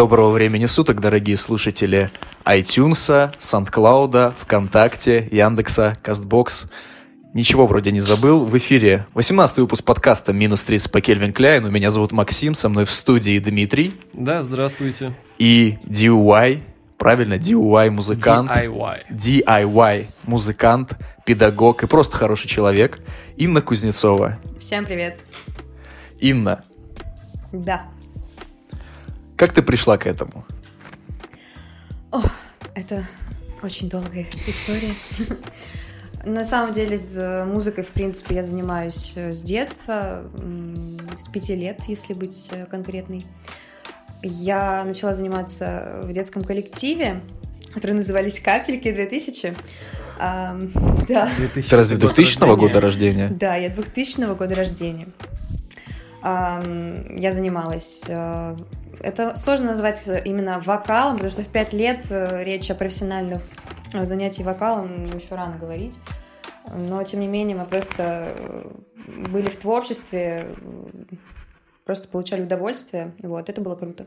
Доброго времени суток, дорогие слушатели iTunes, SoundCloud, ВКонтакте, Яндекса, Кастбокс. Ничего вроде не забыл. В эфире 18 выпуск подкаста «Минус 30» по Кельвин Кляйну. Меня зовут Максим, со мной в студии Дмитрий. Да, здравствуйте. И DIY, правильно, DIY музыкант. DIY. DIY музыкант, педагог и просто хороший человек. Инна Кузнецова. Всем привет. Инна, Да. Как ты пришла к этому? О, это очень долгая история. На самом деле с э, музыкой, в принципе, я занимаюсь э, с детства, с пяти лет, если быть э, конкретной. Я начала заниматься в детском коллективе, которые назывались «Капельки 2000». Ам, Да. 2000 Ты разве год 2000 рождения. года рождения? Да, я 2000 года рождения. Ам, Я занималась... Это сложно назвать именно вокалом, потому что в 5 лет э, речь о профессиональных э, занятиях вокалом ну, еще рано говорить. Но, тем не менее, мы просто э, были в творчестве, просто получали удовольствие. Вот, это было круто.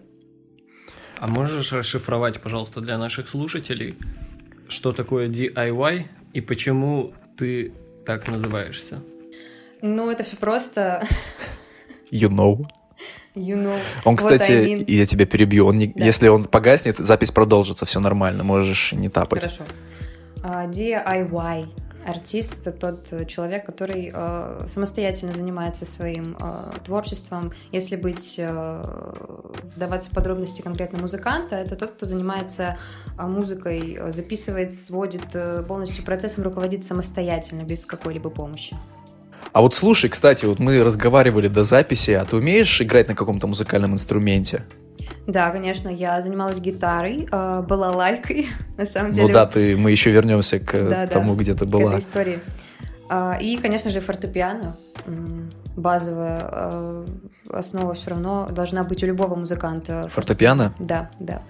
А можешь расшифровать, пожалуйста, для наших слушателей, что такое DIY и почему ты так называешься? Ну, это все просто, You know. You know. Он, кстати, I mean. я тебя перебью. Он не- Да. Если он погаснет, запись продолжится, все нормально, можешь не тапать. Хорошо. А, DIY. Артист — это тот э, человек, который э, самостоятельно занимается своим э, творчеством. Если быть, э, вдаваться в подробности конкретно музыканта, это тот, кто занимается э, музыкой, э, записывает, сводит, э, полностью процессом руководит самостоятельно, без какой-либо помощи. А вот слушай, кстати, вот мы разговаривали до записи, а ты умеешь играть на каком-то музыкальном инструменте? Да, конечно, я занималась гитарой, э, балалайкой, на самом деле. Ну да, ты, мы еще вернемся к э, Да, да, тому, где ты к была. этой истории. А, И, конечно же, фортепиано. Базовая э, основа все равно должна быть у любого музыканта. Фортепиано? Да, да.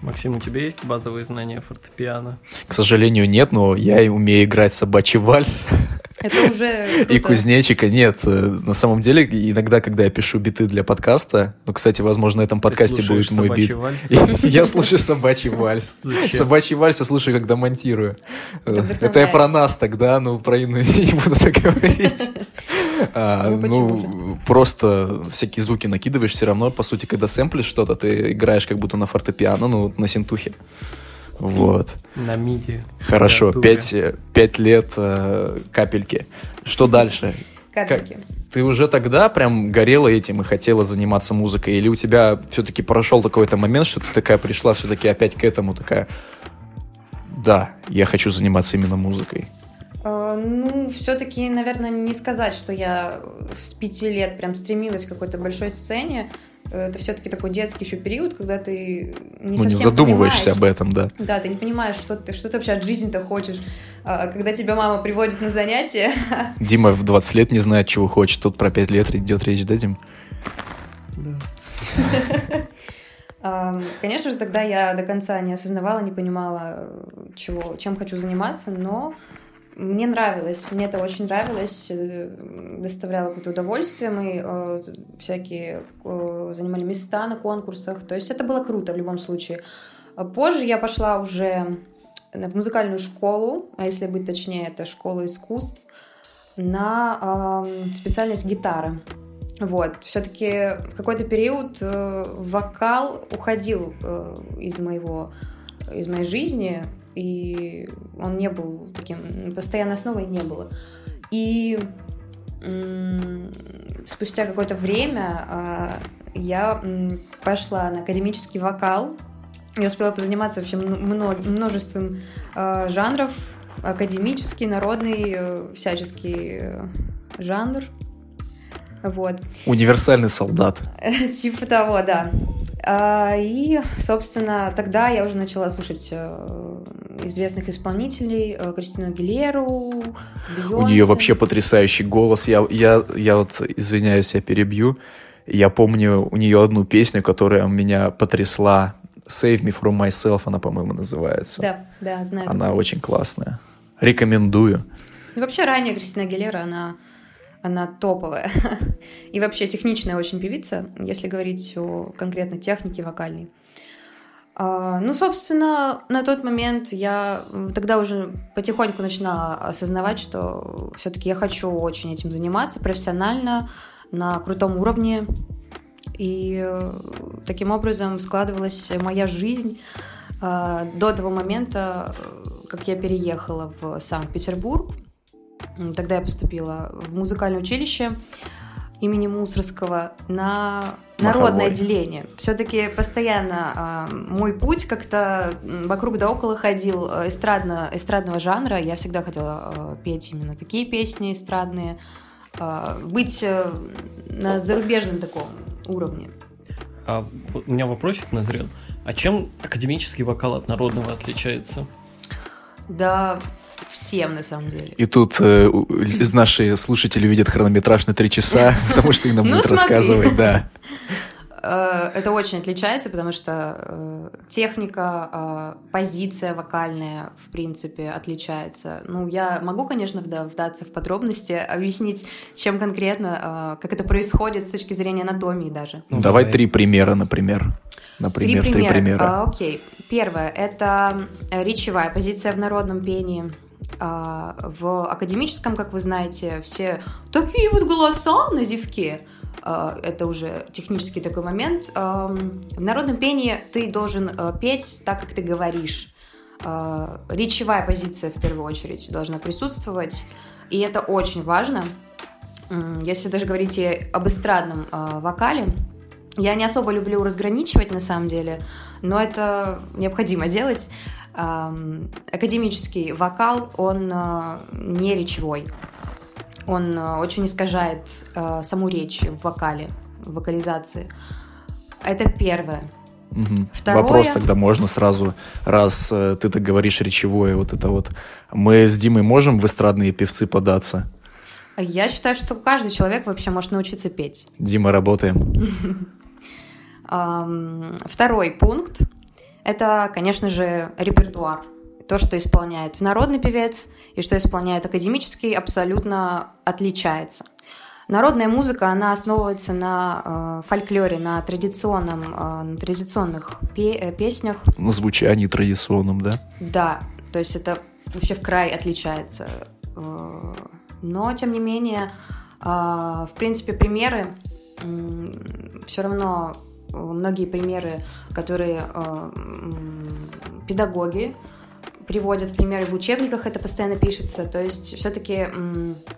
Максим, у тебя есть базовые знания фортепиано? К сожалению, нет, но я и умею играть собачий вальс Это уже и кузнечика. Нет, э, на самом деле, иногда, когда я пишу биты для подкаста, ну, кстати, возможно, на этом подкасте будет мой бит. Я слушаю собачий вальс. Собачий вальс я слушаю, когда монтирую. Это Это я про нас тогда, ну, про Инну я не буду так говорить. А, Ну, Ну, просто всякие звуки накидываешь, все равно, по сути, когда сэмплишь что-то, ты играешь как будто на фортепиано, ну, на синтухе. Вот. На миди. Хорошо, пять, э, пять лет э, капельки. Что дальше? Капельки. Ты уже тогда прям горела этим и хотела заниматься музыкой? Или у тебя все-таки прошел какой-то момент, что ты такая пришла все-таки опять к этому, такая, да, я хочу заниматься именно музыкой? Э, Ну, все-таки, наверное, не сказать, что я с пяти лет прям стремилась к какой-то большой сцене. Это все-таки такой детский еще период, когда ты не ну, не задумываешься понимаешь, об этом, да. Да, ты не понимаешь, что ты, что ты вообще от жизни-то хочешь. А, Когда тебя мама приводит на занятия, Дима в 20 лет не знает, чего хочет. Тут про 5 лет идет речь, да, Дим? Да. конечно же, тогда я до конца не осознавала, не понимала, чего, чем хочу заниматься, но мне нравилось, мне это очень нравилось, э, доставляло какое-то удовольствие, мы э, всякие э, занимали места на конкурсах, то есть это было круто в любом случае. Позже я пошла уже в музыкальную школу, а если быть точнее, это школа искусств, на ам, специальность гитара. Вот, все-таки в какой-то период э, вокал уходил э, из моего, из моей жизни, и он не был таким постоянной основой не было. И спустя какое-то время а, я пошла на академический вокал. Я успела позаниматься вообще мно- мно- множеством а, жанров, академический, народный, э, всяческий э, жанр. Вот. Универсальный солдат. Типа того, да. А, И, собственно, тогда я уже начала слушать э, известных исполнителей, э, Кристину Агилеру, У нее вообще потрясающий голос. Я, я, я вот, извиняюсь, я перебью. Я помню у нее одну песню, которая меня потрясла. Save Me From Myself, она, по-моему, называется. Да, да, знаю. Она очень классная. Рекомендую. И вообще ранее Кристина Агилера, она она топовая. И вообще техничная очень певица, если говорить о конкретной технике вокальной. А, ну, собственно, на тот момент я тогда уже потихоньку начинала осознавать, что все-таки я хочу очень этим заниматься профессионально, на крутом уровне. И э, таким образом складывалась моя жизнь а, до того момента, как я переехала в Санкт-Петербург. Тогда я поступила в музыкальное училище имени Мусорского на народное отделение. Все-таки постоянно э, мой путь как-то вокруг да около ходил э, эстрадно, эстрадного жанра. Я всегда хотела э, петь именно такие песни эстрадные, э, быть э, на зарубежном таком уровне. А у меня вопросик назрел. А чем академический вокал от народного отличается? Да, всем, на самом деле. И тут э, наши слушатели видят хронометраж на три часа, потому что им нам ну, будет рассказывать, да. Э, это очень отличается, потому что э, техника, э, позиция вокальная, в принципе, отличается. Ну, я могу, конечно, вдаться в подробности, объяснить, чем конкретно, как это происходит с точки зрения анатомии даже. Ну, давай, давай три примера, например. Например, три примера. Три примера. А, окей. Первое – это речевая позиция в народном пении. А, в академическом, как вы знаете, все такие вот голоса на зевке – а, это уже технический такой момент. В народном пении ты должен э, петь так, как ты говоришь. А, речевая позиция в первую очередь должна присутствовать, и это очень важно. Если даже говорить об эстрадном а, вокале, я не особо люблю разграничивать на самом деле, но это необходимо делать. Академический вокал, он не речевой. Он э, очень искажает э, саму речь в вокале, в вокализации. Это первое. Угу. Второе... Вопрос тогда можно сразу, раз э, ты так говоришь речевое, вот это вот. Мы с Димой можем в эстрадные певцы податься? Я считаю, что каждый человек вообще может научиться петь. Дима, работаем. Второй пункт – это, конечно же, репертуар то, что исполняет народный певец и что исполняет академический, абсолютно отличается. Народная музыка, она основывается на э, фольклоре, на традиционном, э, на традиционных пе- э, песнях. На звучании традиционном, да? Да, то есть это вообще в край отличается. Э, но, тем не менее, э, в принципе, примеры все равно многие примеры, которые э, педагоги приводят в примеры в учебниках, это постоянно пишется. То есть все-таки,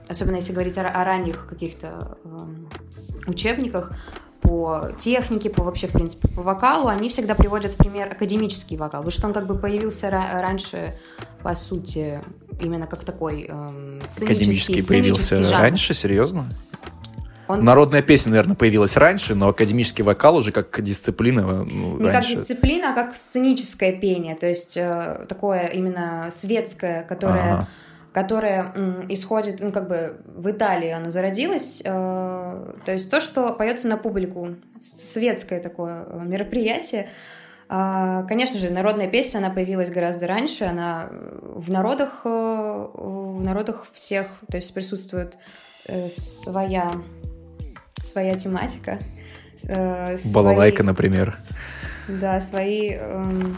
особенно если говорить о, ранних каких-то э, учебниках, по технике, по вообще, в принципе, по вокалу, они всегда приводят в пример академический вокал, потому что он как бы появился ра- раньше, по сути, именно как такой эм, сценический, Академический появился жанр. раньше, серьезно? Он... Народная песня, наверное, появилась раньше, но академический вокал уже как дисциплина. Ну, Не раньше. как дисциплина, а как сценическое пение, то есть э, такое именно светское, которое, ага. которое м, исходит, ну как бы в Италии оно зародилось, э, то есть то, что поется на публику, светское такое э, мероприятие. Э, конечно же, народная песня, она появилась гораздо раньше, она в народах, э, в народах всех, то есть присутствует своя своя тематика. Э, Балалайка, свои, например. Да, свои, э,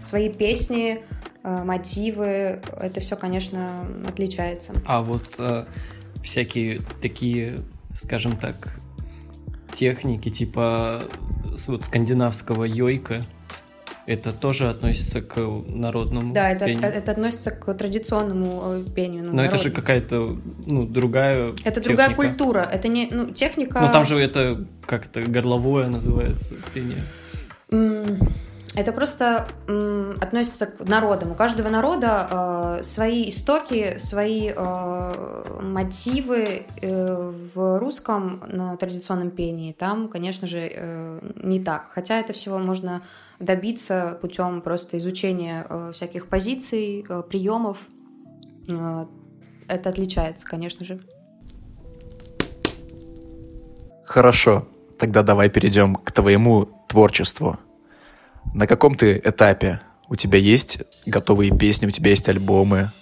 свои песни, э, мотивы, это все, конечно, отличается. А вот э, всякие такие, скажем так, техники, типа вот скандинавского йойка, это тоже относится к народному Да, это, пению? это относится к традиционному э, пению. Ну, Но это же какая-то ну, другая Это техника. другая культура, это не ну, техника... Ну там же это как-то горловое называется пение. Это просто м, относится к народам. У каждого народа э, свои истоки, свои э, мотивы э, в русском на традиционном пении. Там, конечно же, э, не так. Хотя это всего можно добиться путем просто изучения э, всяких позиций, э, приемов. Э, это отличается, конечно же. Хорошо, тогда давай перейдем к твоему творчеству. На каком ты этапе? У тебя есть готовые песни, у тебя есть альбомы,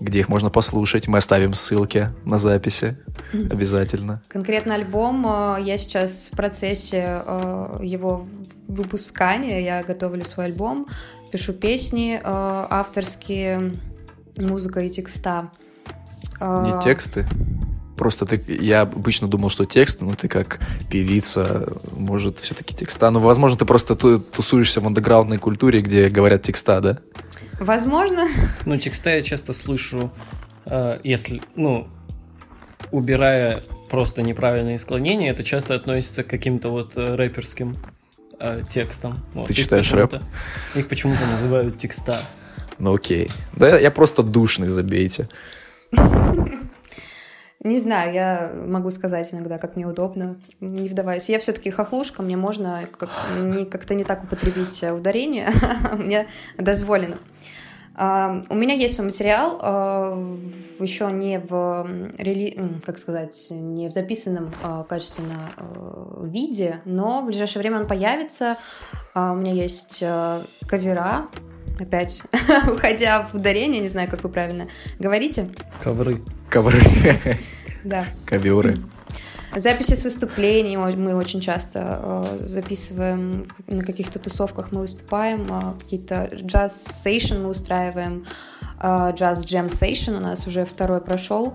где их можно послушать. Мы оставим ссылки на записи. Обязательно. Конкретно альбом, э, я сейчас в процессе э, его выпускания, я готовлю свой альбом, пишу песни э, авторские, музыка и текста. Не тексты? Просто ты, я обычно думал, что текст, ну ты как певица, может, все-таки текста. Ну, возможно, ты просто тусуешься в андеграундной культуре, где говорят текста, да? Возможно. Ну, текста я часто слышу, э, если, ну, убирая просто неправильные склонения, это часто относится к каким-то вот э, рэперским э, текстам. Вот. Ты читаешь рэп? Их почему-то называют текста. Ну окей. Да я просто душный, забейте. Не знаю, я могу сказать иногда, как мне удобно, не вдаваясь. Я все-таки хохлушка, мне можно как, не, как-то не так употребить ударение, мне дозволено. У меня есть свой материал, uh, еще не в рели... как сказать, не в записанном uh, качественно виде, но в ближайшее время он появится. у меня есть кавера, опять уходя в ударение, не знаю, как вы правильно говорите. Ковры. Ковры. Да. Коверы. Записи с выступлений мы очень часто э, записываем на каких-то тусовках мы выступаем, э, какие-то джаз-сейшн мы устраиваем, э, джаз-джем-сейшн у нас уже второй прошел.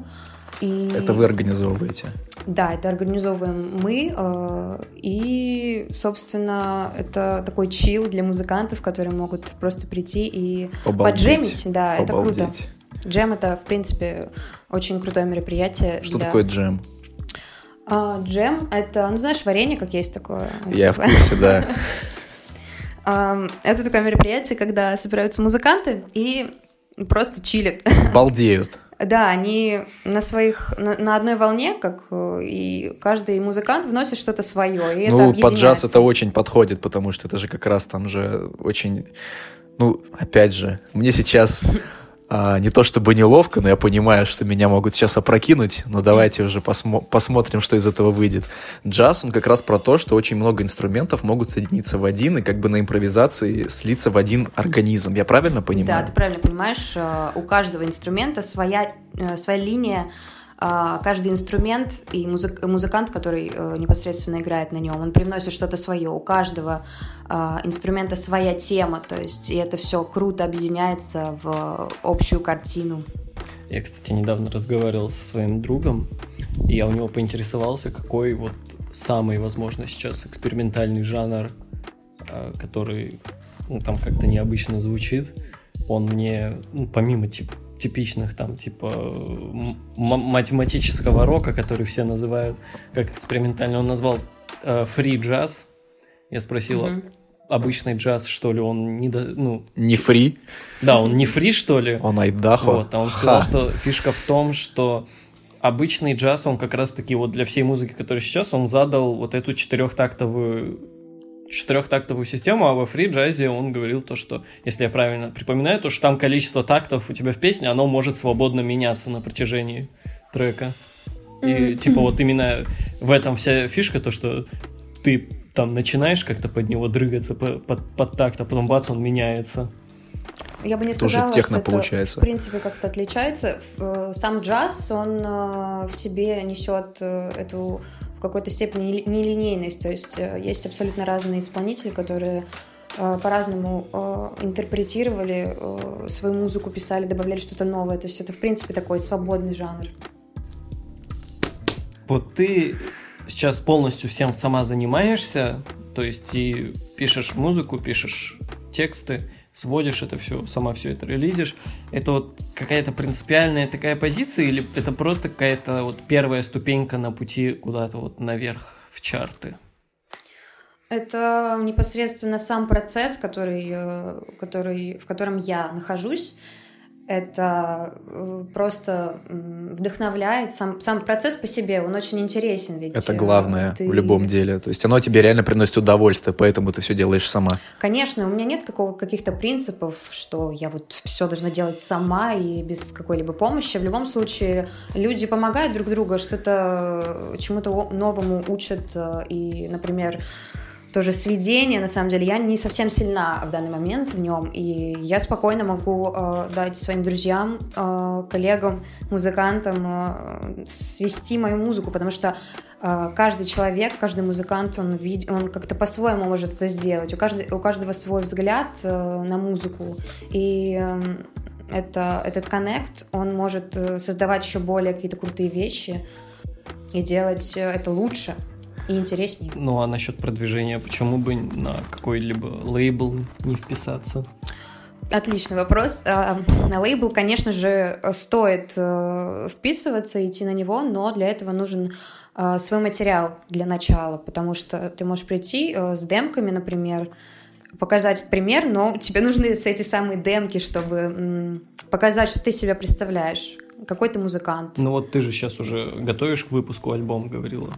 И... Это вы организовываете? Да, это организовываем мы. Э, и, собственно, это такой чил для музыкантов, которые могут просто прийти и Побалдеть. поджемить. Да, Побалдеть. это круто. Джем это, в принципе, очень крутое мероприятие. Что для... такое джем? А, джем это, ну знаешь, варенье, как есть такое. Я типа. в курсе, да. Это такое мероприятие, когда собираются музыканты и просто чилят. Балдеют. Да, они на своих на, на одной волне, как э, и каждый музыкант вносит что-то свое. И ну, это под джаз это очень подходит, потому что это же как раз там же очень. Ну, опять же, мне сейчас а, не то чтобы неловко, но я понимаю, что меня могут сейчас опрокинуть, но давайте уже посмо- посмотрим, что из этого выйдет. Джаз, он как раз про то, что очень много инструментов могут соединиться в один и как бы на импровизации слиться в один организм. Я правильно понимаю? Да, ты правильно понимаешь. Э, у каждого инструмента своя, э, своя линия каждый инструмент и музык, музыкант, который э, непосредственно играет на нем, он привносит что-то свое. У каждого а, инструмента своя тема, то есть и это все круто объединяется в общую картину. Я, кстати, недавно разговаривал со своим другом, и я у него поинтересовался, какой вот самый, возможно, сейчас экспериментальный жанр, а, который ну, там как-то необычно звучит. Он мне, ну, помимо типа типичных там типа математического рока, который все называют как экспериментально. Он назвал э, free jazz. Я спросил, mm-hmm. обычный джаз, что ли, он не... До, ну, не фри? Да, он не фри, что ли? Он айдахо. Вот, а он сказал, Ха. что фишка в том, что обычный джаз, он как раз-таки вот для всей музыки, которая сейчас, он задал вот эту четырехтактовую четырехтактовую систему, а во фри джазе он говорил то, что, если я правильно припоминаю, то, что там количество тактов у тебя в песне, оно может свободно меняться на протяжении трека. И типа вот именно в этом вся фишка, то, что ты там начинаешь как-то под него дрыгаться под, под, под такт, а потом бац, он меняется. Я бы не сказала, техно что получается. это, в принципе, как-то отличается. Э, сам джаз, он э, в себе несет э, эту какой-то степени нелинейность, то есть э, есть абсолютно разные исполнители, которые э, по-разному э, интерпретировали свою музыку, писали, добавляли что-то новое. То есть это, в принципе, такой свободный жанр. Вот ты сейчас полностью всем сама занимаешься, то есть и пишешь музыку, пишешь тексты, сводишь это все, сама все это релизишь. Это вот какая-то принципиальная такая позиция или это просто какая-то вот первая ступенька на пути куда-то вот наверх в чарты? Это непосредственно сам процесс, который, э, который, в котором я нахожусь это э, просто вдохновляет. Сам, сам процесс по себе, он очень интересен. Ведь это главное ты... в любом деле. То есть оно тебе реально приносит удовольствие, поэтому ты все делаешь сама. Конечно, у меня нет какого, каких-то принципов, что я вот все должна делать сама и без какой-либо помощи. В любом случае, люди помогают друг другу, что-то чему-то новому учат. Э, и, например, тоже сведение, на самом деле, я не совсем сильна в данный момент в нем, и я спокойно могу э, дать своим друзьям, э, коллегам, музыкантам э, свести мою музыку, потому что э, каждый человек, каждый музыкант, он, вид... он как-то по-своему может это сделать, у, каждый... у каждого свой взгляд э, на музыку, и э, это, этот коннект, он может э, создавать еще более какие-то крутые вещи и делать э, это лучше и интереснее. Ну а насчет продвижения, почему бы на какой-либо лейбл не вписаться? Отличный вопрос. А, на лейбл, конечно же, стоит э, вписываться, идти на него, но для этого нужен свой материал для начала, потому что ты можешь прийти с демками, например, показать пример, но тебе нужны эти самые демки, чтобы показать, что ты себя представляешь, какой ты музыкант. Ну вот ты же сейчас уже готовишь к выпуску альбом, говорила.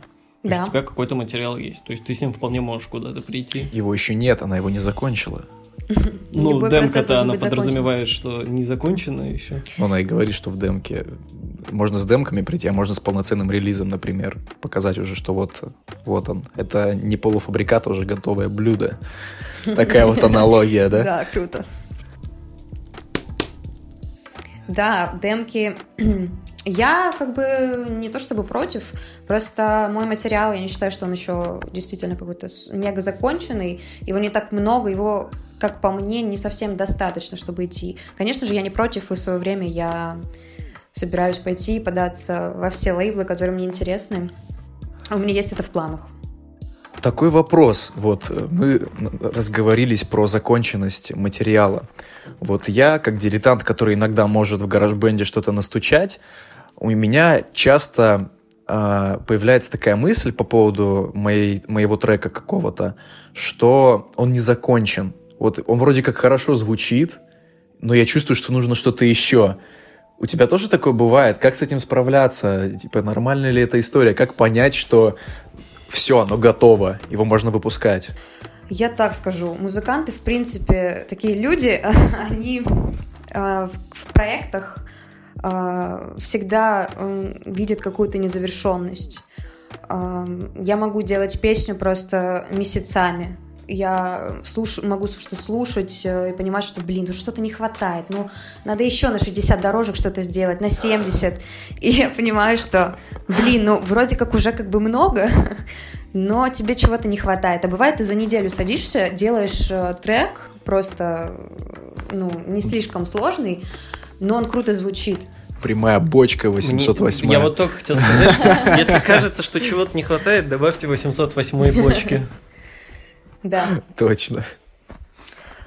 То да. есть у тебя какой-то материал есть. То есть ты с ним вполне можешь куда-то прийти. Его еще нет, она его не закончила. Ну, демка-то она подразумевает, что не закончена еще. Ну, она и говорит, что в демке можно с демками прийти, а можно с полноценным релизом, например, показать уже, что вот, вот он. Это не полуфабрикат, а уже готовое блюдо. Такая вот аналогия, да? Да, круто. Да, демки... Я как бы не то чтобы против, просто мой материал, я не считаю, что он еще действительно какой-то мега законченный, его не так много, его, как по мне, не совсем достаточно, чтобы идти. Конечно же, я не против, и в свое время я собираюсь пойти и податься во все лейблы, которые мне интересны. У меня есть это в планах. Такой вопрос. Вот э, мы разговорились про законченность материала. Вот я, как дилетант, который иногда может в гараж-бенде что-то настучать, у меня часто э, появляется такая мысль по поводу моей, моего трека какого-то, что он не закончен. Вот он вроде как хорошо звучит, но я чувствую, что нужно что-то еще. У тебя тоже такое бывает? Как с этим справляться? Типа, нормальная ли эта история? Как понять, что все, оно готово, его можно выпускать? Я так скажу, музыканты, в принципе, такие люди, они э, в проектах всегда э, видят какую-то незавершенность. Э, я могу делать песню просто месяцами, я слуш... могу что слушать э, и понимать, что, блин, ну что-то не хватает, ну надо еще на 60 дорожек что-то сделать, на 70. И я понимаю, что, блин, ну вроде как уже как бы много, но тебе чего-то не хватает. А бывает, ты за неделю садишься, делаешь э, трек, просто, ну, не слишком сложный, но он круто звучит прямая бочка 808. Я вот только хотел сказать, что если кажется, что чего-то не хватает, добавьте 808 бочки. Да. Точно.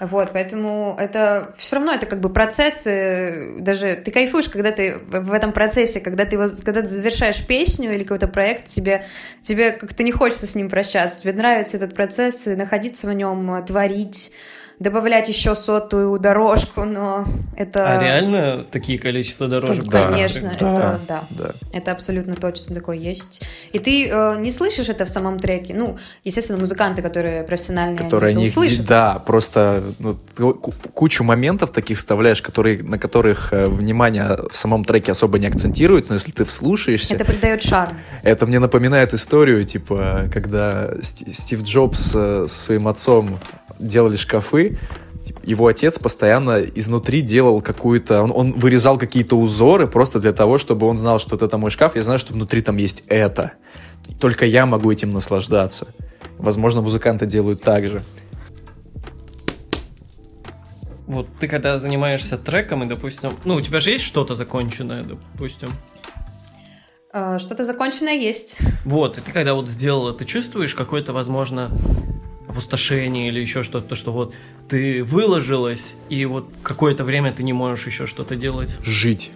Вот, поэтому это все равно это как бы процессы, даже ты кайфуешь, когда ты в этом процессе, когда ты его, когда ты завершаешь песню или какой-то проект, тебе, тебе как-то не хочется с ним прощаться, тебе нравится этот процесс, находиться в нем, творить, добавлять еще сотую дорожку, но это... А реально такие количества дорожек? Да, Конечно, да, это, да, да. Это абсолютно точно такое есть. И ты э, не слышишь это в самом треке. Ну, естественно, музыканты, которые профессиональные, которые они это услышат. Да, просто ну, кучу моментов таких вставляешь, которые, на которых э, внимание в самом треке особо не акцентируется, но если ты вслушаешься... Это придает шарм. Это мне напоминает историю, типа, когда Стив Джобс э, со своим отцом делали шкафы, его отец постоянно изнутри делал какую-то... Он, он вырезал какие-то узоры просто для того, чтобы он знал, что это мой шкаф. Я знаю, что внутри там есть это. Только я могу этим наслаждаться. Возможно, музыканты делают так же. Вот ты когда занимаешься треком, и, допустим... Ну, у тебя же есть что-то законченное, допустим? А, что-то законченное есть. Вот, и ты когда вот сделала, ты чувствуешь какой-то, возможно, опустошение или еще что-то, что вот ты выложилась, и вот какое-то время ты не можешь еще что-то делать? Жить.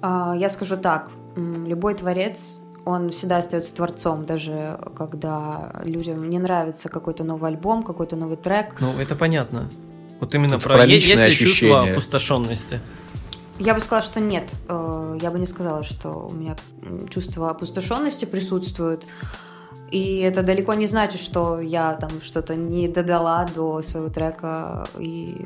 А, я скажу так, любой творец, он всегда остается творцом, даже когда людям не нравится какой-то новый альбом, какой-то новый трек. Ну, это понятно. Вот именно Тут про, про есть ли чувство опустошенности? Я бы сказала, что нет. Э, я бы не сказала, что у меня чувство опустошенности присутствует. И это далеко не значит, что я там что-то не додала до своего трека. И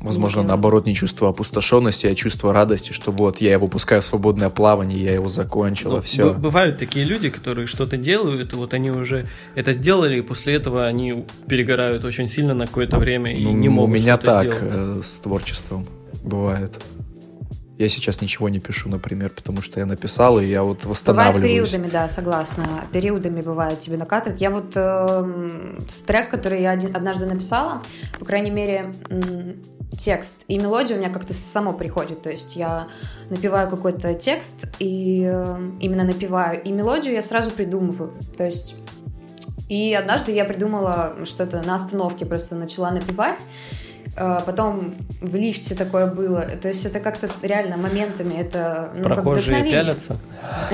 Возможно, наоборот, не чувство опустошенности, а чувство радости, что вот я его пускаю в свободное плавание, я его закончила, ну, все. Бывают такие люди, которые что-то делают, вот они уже это сделали, и после этого они перегорают очень сильно на какое-то время и ну, не могут. У меня так сделать. Э, с творчеством бывает. Я сейчас ничего не пишу, например, потому что я написал, и я вот восстанавливаюсь. Бывает периодами, да, согласна. Периодами бывает тебе накатывает. Я вот э, трек, который я один, однажды написала, по крайней мере, э, текст и мелодия у меня как-то само приходит. То есть я напиваю какой-то текст, и э, именно напиваю, и мелодию я сразу придумываю. То есть и однажды я придумала что-то на остановке, просто начала напевать, потом в лифте такое было. То есть это как-то реально моментами это ну, Прохожие как пялятся.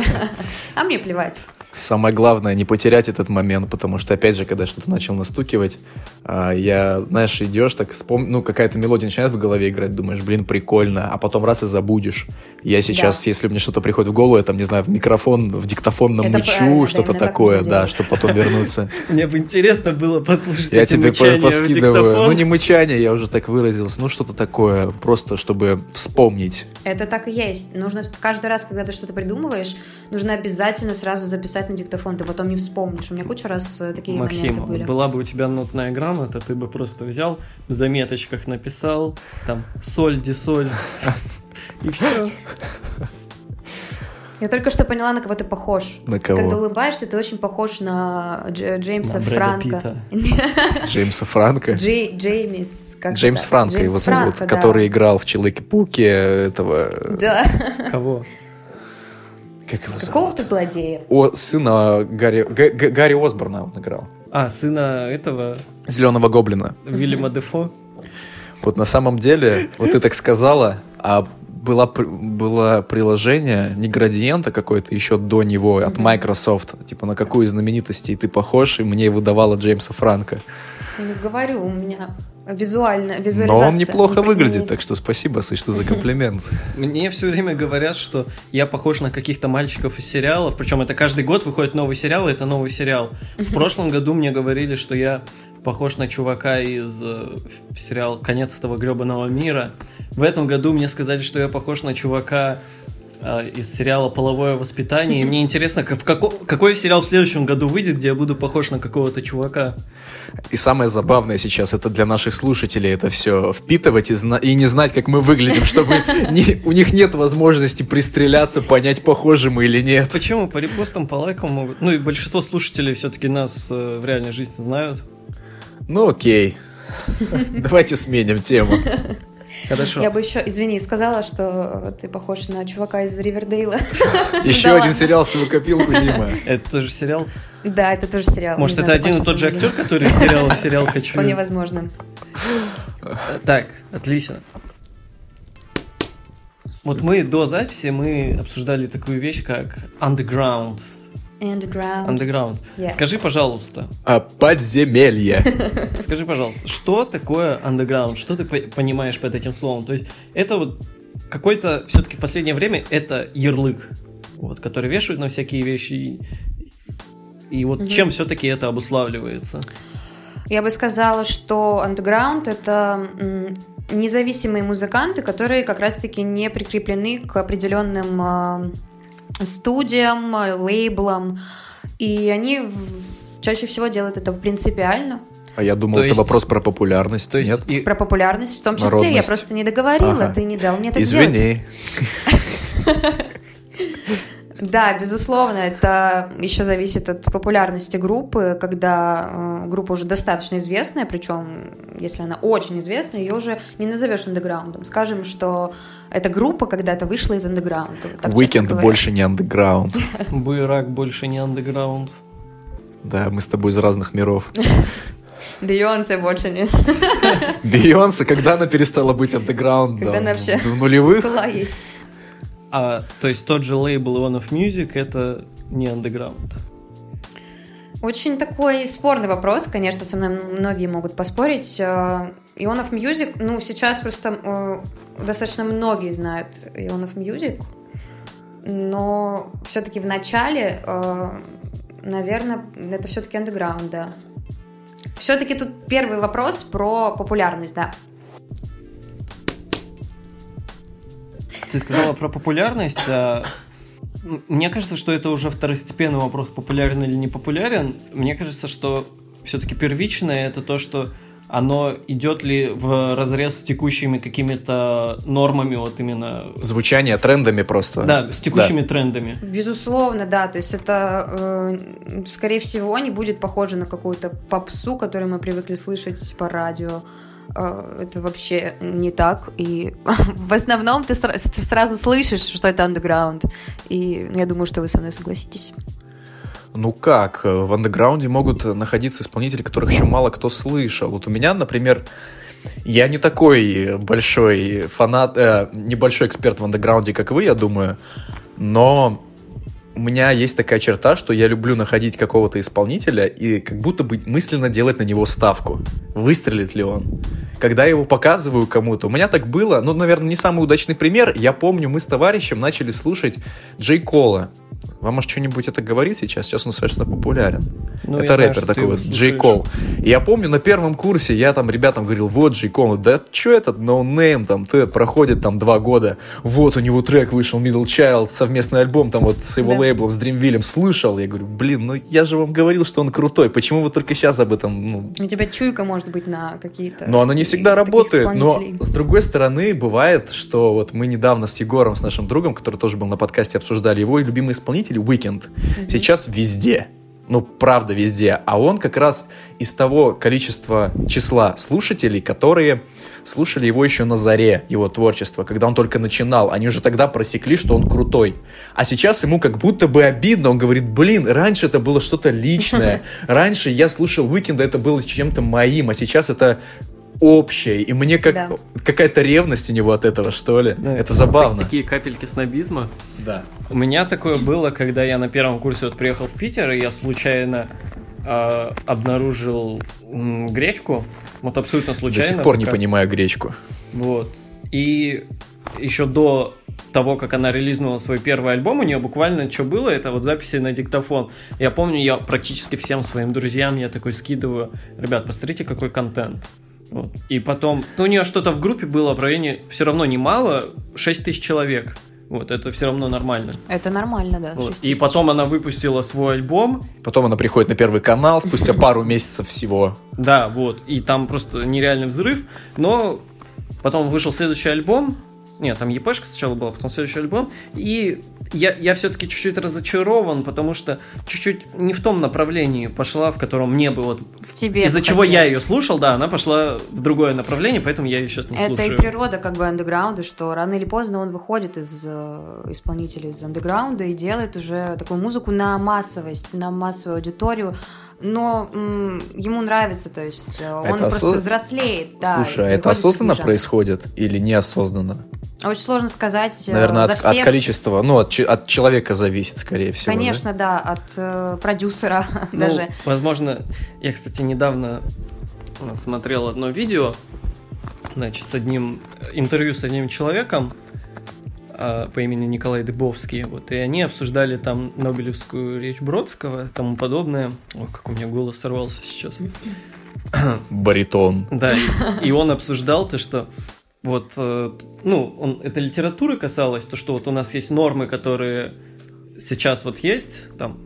А мне плевать. Самое главное не потерять этот момент, потому что, опять же, когда что-то начал настукивать, а, я, знаешь, идешь, так вспом... ну, какая-то мелодия начинает в голове играть, думаешь, блин, прикольно, а потом раз и забудешь. Я сейчас, да. если мне что-то приходит в голову, я там, не знаю, в микрофон, в диктофон намычу, что-то такое, да, чтобы потом вернуться. Мне бы интересно было послушать Я тебе поскидываю. Ну, не мычание, я уже так выразился, ну, что-то такое, просто чтобы вспомнить. Это так и есть. Нужно каждый раз, когда ты что-то придумываешь, нужно обязательно сразу записать на диктофон, ты потом не вспомнишь. У меня куча раз э, такие Максим, моменты были. была бы у тебя нотная грамота, ты бы просто взял, в заметочках написал, там, соль, дисоль, и все. Я только что поняла, на кого ты похож. На кого? Когда улыбаешься, ты очень похож на Дж- Джеймса на Франка. Джеймса Франка? Джей, Джеймис. Как Джеймс это? Джеймс его зовут, Франко, который да. играл в Чилыки-Пуке этого... Да. Кого? Как его Какого-то злодея. О, сына Гарри, Г- Г- Гарри Осборна он играл. А, сына этого... Зеленого гоблина. Вильяма Дефо. Вот на самом деле, вот ты так сказала, а было, было приложение, не градиента какое-то еще до него, от Microsoft, типа на какую из знаменитостей ты похож, и мне выдавала Джеймса Франка. Ну, говорю, у меня визуально, визуализация. Но он неплохо не выглядит, так что спасибо, что за комплимент. Мне все время говорят, что я похож на каких-то мальчиков из сериалов, причем это каждый год выходит новый сериал, и это новый сериал. В прошлом году мне говорили, что я похож на чувака из э, сериала «Конец этого гребаного мира». В этом году мне сказали, что я похож на чувака из сериала «Половое воспитание». И мне интересно, в како... какой сериал в следующем году выйдет, где я буду похож на какого-то чувака. И самое забавное сейчас, это для наших слушателей это все впитывать и, зна... и не знать, как мы выглядим, чтобы не... у них нет возможности пристреляться, понять, похожи мы или нет. Почему? По репостам, по лайкам могут. Ну и большинство слушателей все-таки нас э, в реальной жизни знают. Ну окей. Давайте сменим тему. Хорошо. Я бы еще, извини, сказала, что ты похож на чувака из Ривердейла. Еще один сериал в твою копилку, Дима. Это тоже сериал? Да, это тоже сериал. Может, это один и тот же актер, который из сериала в сериал «Хочу»? Вполне возможно. Так, отлично. Вот мы до записи мы обсуждали такую вещь, как underground Underground. Underground. Yeah. Скажи, пожалуйста. А подземелье. Скажи, пожалуйста, что такое underground? Что ты понимаешь под этим словом? То есть это вот какой-то, все-таки в последнее время это ярлык, вот, который вешают на всякие вещи. И, и вот mm-hmm. чем все-таки это обуславливается? Я бы сказала, что underground это независимые музыканты, которые как раз-таки не прикреплены к определенным а, студиям, лейблам, и они чаще всего делают это принципиально. А я думал, то это есть... вопрос про популярность, то есть... нет? И... Про популярность в том числе, Народность. я просто не договорила, ага. ты не дал мне это Извини. Да, безусловно, это еще зависит от популярности группы, когда э, группа уже достаточно известная, причем, если она очень известная, ее уже не назовешь андеграундом. Скажем, что эта группа когда-то вышла из андеграунда. Weeknd больше не андеграунд. Буерак больше не андеграунд. Да, мы с тобой из разных миров. Бейонсе больше не. Бейонсе, когда она перестала быть андеграундом? Когда она вообще в нулевых? Была ей. А, то есть тот же лейбл of Music это не андеграунд? Очень такой спорный вопрос, конечно, со мной многие могут поспорить. Ion of Music, ну, сейчас просто э, достаточно многие знают of Music, но все-таки в начале э, наверное, это все-таки андеграунд, да. Все-таки тут первый вопрос про популярность, да. Ты сказала про популярность. А мне кажется, что это уже второстепенный вопрос, популярен или не популярен. Мне кажется, что все-таки первичное это то, что оно идет ли в разрез с текущими какими-то нормами, вот именно... Звучание, трендами просто. Да, с текущими да. трендами. Безусловно, да, то есть это, э, скорее всего, не будет похоже на какую-то попсу, которую мы привыкли слышать по радио. Э, это вообще не так, и в основном ты, ты сразу слышишь, что это андеграунд, и я думаю, что вы со мной согласитесь. Ну как, в андеграунде могут находиться исполнители, которых еще мало кто слышал. Вот у меня, например, я не такой большой фанат, э, небольшой эксперт в андеграунде, как вы, я думаю, но у меня есть такая черта, что я люблю находить какого-то исполнителя и как будто бы мысленно делать на него ставку. Выстрелит ли он? Когда я его показываю кому-то, у меня так было, ну, наверное, не самый удачный пример. Я помню, мы с товарищем начали слушать Джей Кола. Вам, может, что-нибудь это говорит сейчас? Сейчас он достаточно популярен. Ну, это рэпер знаю, такой вот, Джей Кол. И я помню, на первом курсе я там ребятам говорил, вот Джей Кол, да что этот no name, там, ты, проходит там два года, вот у него трек вышел, Middle Child, совместный альбом там вот с его да. лейблом, с Дримвиллем, слышал? Я говорю, блин, ну я же вам говорил, что он крутой, почему вы только сейчас об этом, ну... У тебя чуйка может быть на какие-то... Но она не всегда работает, но с другой стороны, бывает, что вот мы недавно с Егором, с нашим другом, который тоже был на подкасте, обсуждали его любимый исполнитель Weekend. Mm-hmm. Сейчас везде ну, правда, везде. А он как раз из того количества числа слушателей, которые слушали его еще на заре, его творчества, когда он только начинал. Они уже тогда просекли, что он крутой. А сейчас ему как будто бы обидно. Он говорит, блин, раньше это было что-то личное. Раньше я слушал Уикенда, это было чем-то моим, а сейчас это общее, и мне как да. какая-то ревность у него от этого, что ли. Да, это забавно. Такие капельки снобизма. Да. У меня такое было, когда я на первом курсе вот приехал в Питер, и я случайно э, обнаружил м, гречку. Вот абсолютно случайно. До сих пор не понимаю гречку. Вот. И еще до того, как она релизнула свой первый альбом, у нее буквально что было, это вот записи на диктофон. Я помню, я практически всем своим друзьям я такой скидываю, ребят, посмотрите, какой контент. Вот. И потом, ну, у нее что-то в группе было в районе, все равно немало, 6 тысяч человек. Вот, это все равно нормально. Это нормально, да. Вот. И потом она выпустила свой альбом. Потом она приходит на первый канал спустя пару месяцев всего. Да, вот. И там просто нереальный взрыв. Но потом вышел следующий альбом, нет, там ЕПшка сначала была, потом следующий альбом. И я, я все-таки чуть-чуть разочарован, потому что чуть-чуть не в том направлении пошла, в котором мне бы вот... Тебе Из-за чего я ее слушал, да, она пошла в другое направление, поэтому я ее сейчас не Это слушаю. Это и природа как бы андеграунда, что рано или поздно он выходит из э, исполнителей из андеграунда и делает уже такую музыку на массовость, на массовую аудиторию но м, ему нравится, то есть э, он это просто осоз... взрослеет. Да, Слушай, а это осознанно происходит или неосознанно? Очень сложно сказать. Э, Наверное, от, всех... от количества, ну, от, от человека зависит, скорее всего. Конечно, да, да от э, продюсера ну, даже. Возможно, я, кстати, недавно э, смотрел одно видео, значит, с одним интервью с одним человеком э, по имени Николай Дыбовский, вот, и они обсуждали там Нобелевскую речь Бродского и тому подобное. Ой, как у меня голос сорвался сейчас. Баритон. Да, и, и он обсуждал то, что вот, э, ну, он, это литературы касалось, то, что вот у нас есть нормы, которые сейчас вот есть, там,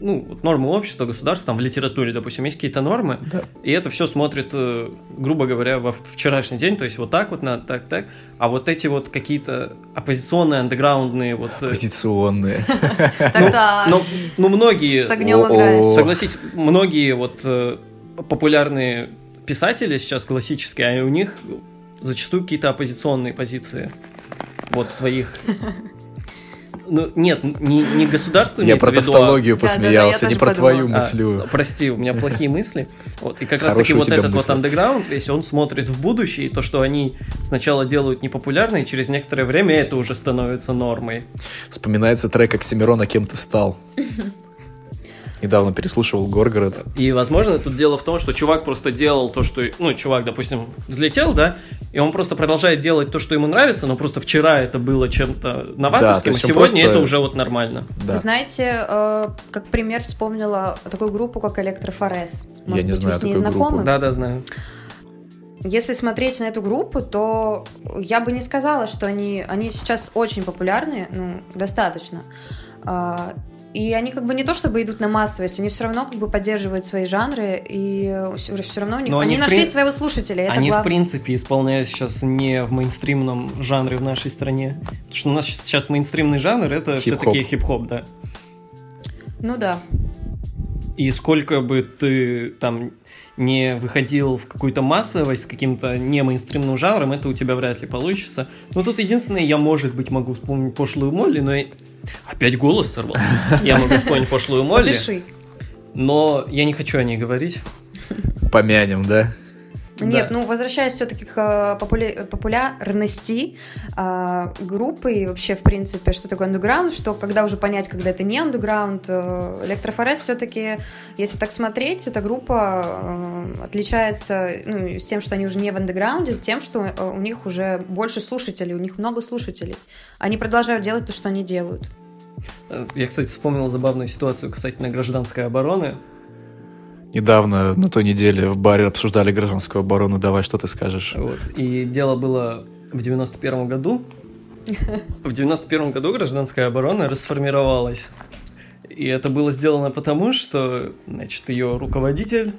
ну, вот нормы общества, государства, там в литературе, допустим, есть какие-то нормы, да. и это все смотрит, э, грубо говоря, во вчерашний день, то есть вот так вот надо, так, так, а вот эти вот какие-то оппозиционные, андеграундные вот... Э, оппозиционные. Ну, ну, многие... Согласись, многие вот популярные писатели сейчас классические, а у них зачастую какие-то оппозиционные позиции вот своих ну, нет, не, не государство Я про тавтологию посмеялся, да, да, да, не про подумала. твою мыслю. А, прости, у меня плохие мысли. Вот, и как раз таки вот этот мысли. вот андеграунд, весь он смотрит в будущее, и то, что они сначала делают непопулярно, и через некоторое время это уже становится нормой. Вспоминается трек «Оксимирона кем ты стал». Недавно переслушивал Горгород. И, возможно, тут дело в том, что чувак просто делал то, что... Ну, чувак, допустим, взлетел, да, и он просто продолжает делать то, что ему нравится, но просто вчера это было чем-то новаторским, то а сегодня просто- это уже вот нормально. Да. Вы знаете, э, как пример вспомнила такую группу, как Электрофорез. Я не знаю вы с ней такую знакомы? группу. Да-да, знаю. Если смотреть на эту группу, то я бы не сказала, что они, они сейчас очень популярны, ну, достаточно. И они как бы не то чтобы идут на массовость, они все равно как бы поддерживают свои жанры, и все равно у них, Но они, они в нашли прин- своего слушателя. Это Они, в главное. принципе, исполняют сейчас не в мейнстримном жанре в нашей стране. Потому что у нас сейчас мейнстримный жанр это Хип-хоп. все-таки хип-хоп, да. Ну да. И сколько бы ты там не выходил в какую-то массовость с каким-то не мейнстримным жанром, это у тебя вряд ли получится. Но тут единственное, я, может быть, могу вспомнить пошлую Молли, но опять голос сорвался. Я могу вспомнить пошлую Молли, но я не хочу о ней говорить. Помянем, да? Нет, Да. ну возвращаясь все-таки к э, популя- популярности а, группы и вообще, в принципе, что такое андеграунд, что когда уже понять, когда это не андеграунд, э, Электрофорез все-таки, если так смотреть, эта группа э, отличается ну, с тем, что они уже не в андеграунде, тем, что э, у них уже больше слушателей, у них много слушателей. Они продолжают делать то, что они делают. Э, Я, кстати, вспомнил забавную ситуацию касательно гражданской обороны. Недавно, на той неделе, в баре обсуждали гражданскую оборону. Давай, что ты скажешь? Вот. И дело было в 91 году. В 91 году гражданская оборона расформировалась. И это было сделано потому, что, значит, ее руководитель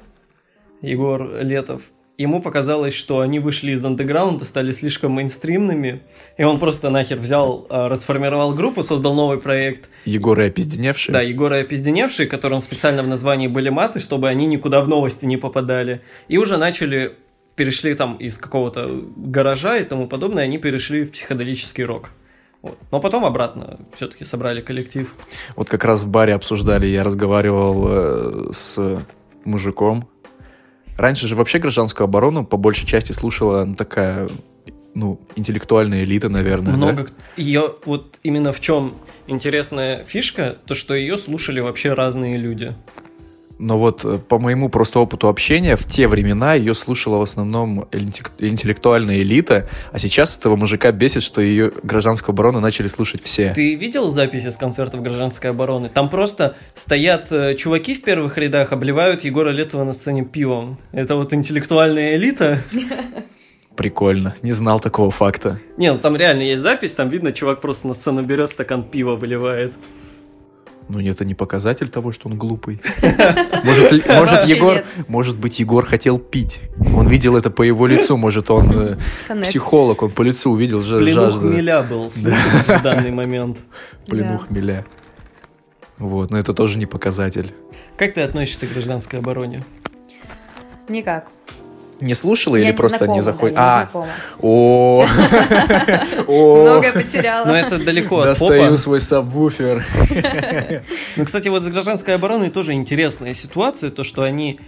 Егор Летов, ему показалось, что они вышли из андеграунда, стали слишком мейнстримными, и он просто нахер взял, а, расформировал группу, создал новый проект, Егоры опизденевшие? да, Егора и Опизденевшие, которым специально в названии были маты, чтобы они никуда в новости не попадали. И уже начали, перешли там из какого-то гаража и тому подобное, они перешли в психоделический рок. Вот. Но потом обратно все-таки собрали коллектив. Вот как раз в баре обсуждали, я разговаривал э, с мужиком. Раньше же вообще гражданскую оборону по большей части слушала ну, такая, ну, интеллектуальная элита, наверное, да? Много ее вот именно в чем интересная фишка, то что ее слушали вообще разные люди. Но вот э, по моему просто опыту общения, в те времена ее слушала в основном интеллек- интеллектуальная элита, а сейчас этого мужика бесит, что ее гражданскую оборону начали слушать все. Ты видел записи с концертов гражданской обороны? Там просто стоят э, чуваки в первых рядах, обливают Егора Летова на сцене пивом. Это вот интеллектуальная элита. Прикольно, не знал такого факта. Не, ну там реально есть запись, там видно, чувак просто на сцену берет стакан пива, выливает. Ну, это не показатель того, что он глупый. Может, может, Егор, нет. может быть, Егор хотел пить. Он видел это по его лицу, может, он э, Коннект. психолог, он по лицу увидел В жа- плену жажду. хмеля был слушатель в данный момент. Плену Да. хмеля. Вот, но это тоже не показатель. Как ты относишься к гражданской обороне? Никак. Не слушала Я или не просто знакома, не да, заходит? не А, знакома. о, о, Многое потеряла. Ну это далеко достаю свой сабвуфер. Ну, кстати, вот с гражданской обороной тоже интересная ситуация, то, что они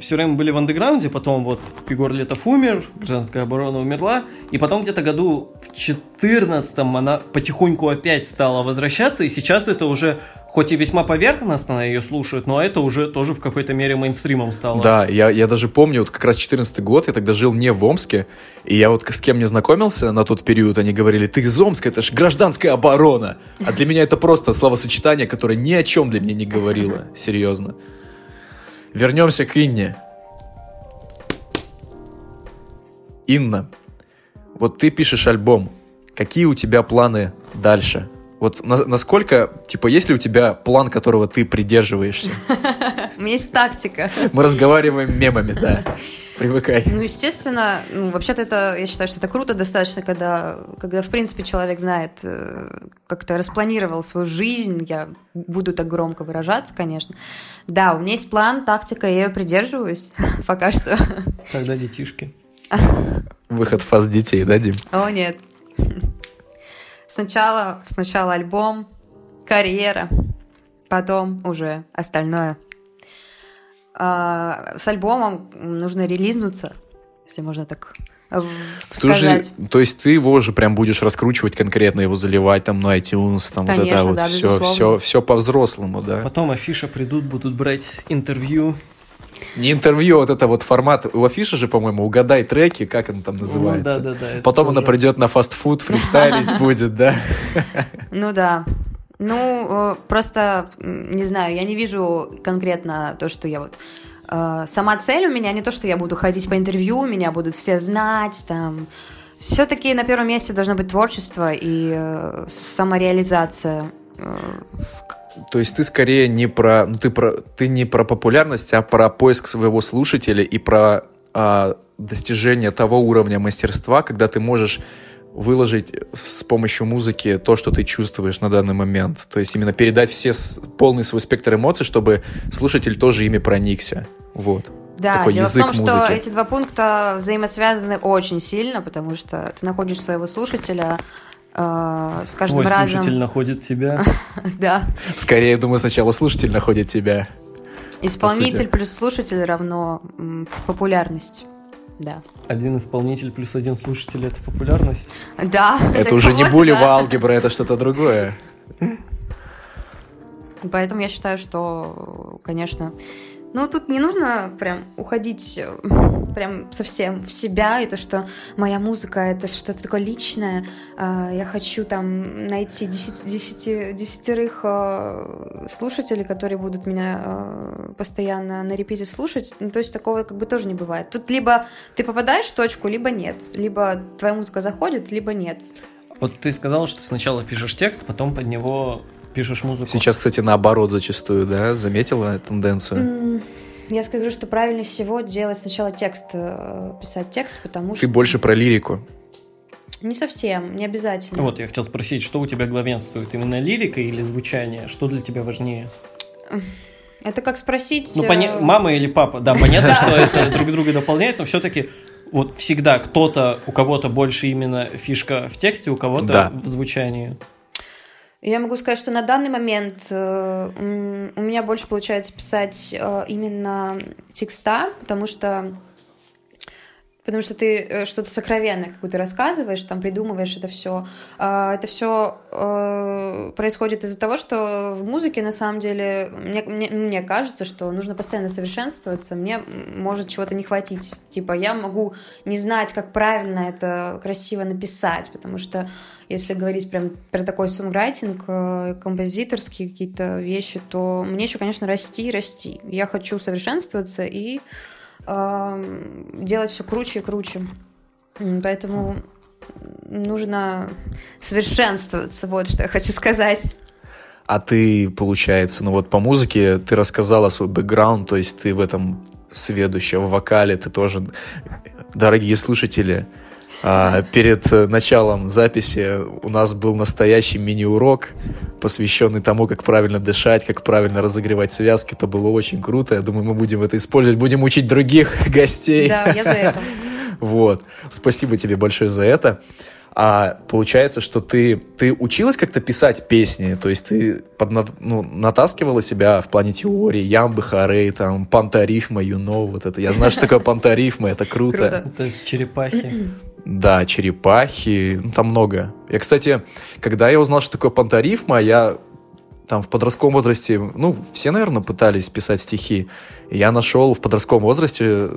все время были в андеграунде, потом вот Егор Летов умер, гражданская оборона умерла, и потом где-то году в 14-м она потихоньку опять стала возвращаться, и сейчас это уже, хоть и весьма поверхностно ее слушают, но это уже тоже в какой-то мере мейнстримом стало. Да, я, я даже помню, вот как раз 14 год, я тогда жил не в Омске, и я вот с кем не знакомился на тот период, они говорили, ты из Омска, это же гражданская оборона. А для меня это просто словосочетание, которое ни о чем для меня не говорило, серьезно. Вернемся к Инне. Инна, вот ты пишешь альбом, какие у тебя планы дальше? Вот на- насколько, типа, есть ли у тебя план, которого ты придерживаешься? У меня есть тактика. Мы разговариваем мемами, да. Привыкай. Ну, естественно, ну, вообще-то это, я считаю, что это круто достаточно, когда, когда в принципе, человек знает, э, как-то распланировал свою жизнь, я буду так громко выражаться, конечно. Да, у меня есть план, тактика, я ее придерживаюсь пока что. Когда детишки. Выход фаз детей, да, Дим? О, нет. Сначала, сначала альбом, карьера, потом уже остальное. А, с альбомом нужно релизнуться, если можно так сказать. Же, то есть ты его же прям будешь раскручивать конкретно, его заливать там на iTunes, там Конечно, вот это вот да, все, все, все по-взрослому, да? Потом афиша придут, будут брать интервью. Не интервью, вот это вот формат. У афиши же, по-моему, угадай треки, как он там называется. Ну, да, да, да, Потом она придет на фастфуд, фристайлить будет, да? Ну да. Ну, просто, не знаю, я не вижу конкретно то, что я вот сама цель у меня не то, что я буду ходить по интервью, меня будут все знать, там. Все-таки на первом месте должно быть творчество и э, самореализация. То есть ты скорее не про, ну ты про, ты не про популярность, а про поиск своего слушателя и про а, достижение того уровня мастерства, когда ты можешь выложить с помощью музыки то, что ты чувствуешь на данный момент. То есть именно передать все полный свой спектр эмоций, чтобы слушатель тоже ими проникся. Вот. Да, Такой дело язык в том, музыки. что эти два пункта взаимосвязаны очень сильно, потому что ты находишь своего слушателя с каждым Твой разом. слушатель находит тебя. Да. Скорее, думаю, сначала слушатель находит тебя. Исполнитель плюс слушатель равно популярность. Да. Один исполнитель плюс один слушатель — это популярность. Да. Это уже не булева алгебра, это что-то другое. Поэтому я считаю, что, конечно, ну тут не нужно прям уходить э, прям совсем в себя, и то, что моя музыка это что-то такое личное, а, я хочу там найти десять- десяти- десятерых э, слушателей, которые будут меня э, постоянно на репите слушать, ну, то есть такого как бы тоже не бывает. Тут либо ты попадаешь в точку, либо нет, либо твоя музыка заходит, либо нет. Вот ты сказал, что сначала пишешь текст, потом под него пишешь музыку. Сейчас, кстати, наоборот зачастую, да? Заметила тенденцию? М, Я скажу, что правильнее всего делать сначала текст, э, писать текст, потому что... Ты больше про лирику. Не совсем, не обязательно. Вот, я хотел спросить, что у тебя главенствует? Именно лирика или звучание? Что для тебя важнее? Это как спросить... Ну, э, поня- мама или папа? Да, понятно, что это друг друга дополняет, но все-таки вот всегда кто-то, у кого-то больше именно фишка в тексте, у кого-то в звучании. Я могу сказать, что на данный момент э, у меня больше получается писать э, именно текста, потому что потому что ты э, что-то сокровенное, какое-то рассказываешь, там придумываешь это все. Это все происходит из-за того, что в музыке на самом деле мне, мне, мне кажется, что нужно постоянно совершенствоваться. Мне может чего-то не хватить. Типа я могу не знать, как правильно это красиво написать, потому что если говорить прям про такой сонграйтинг, э, композиторские какие-то вещи, то мне еще, конечно, расти и расти. Я хочу совершенствоваться и эм, делать все круче и круче. Поэтому нужно совершенствоваться, вот что я хочу сказать. А ты, получается, ну вот по музыке ты рассказала свой бэкграунд, то есть ты в этом сведущая, в вокале ты тоже, дорогие слушатели, перед э, началом записи у нас был настоящий мини-урок, посвященный тому, как правильно дышать, как правильно разогревать связки. Это было очень круто. Я думаю, мы будем это использовать, будем учить других гостей. Да, я за это. Вот. Спасибо тебе большое за это. А получается, что ты, ты училась как-то писать песни, то есть ты подна- ну, натаскивала себя в плане теории, ямбы, хорей, там, пантарифма, you know, вот это. Я знаю, что такое пантарифма, это круто. Круто. То есть черепахи. Да, черепахи, ну, там много. Я, кстати, когда я узнал, что такое пантарифма, я там в подростковом возрасте, ну, все, наверное, пытались писать стихи. Я нашел в подростковом возрасте,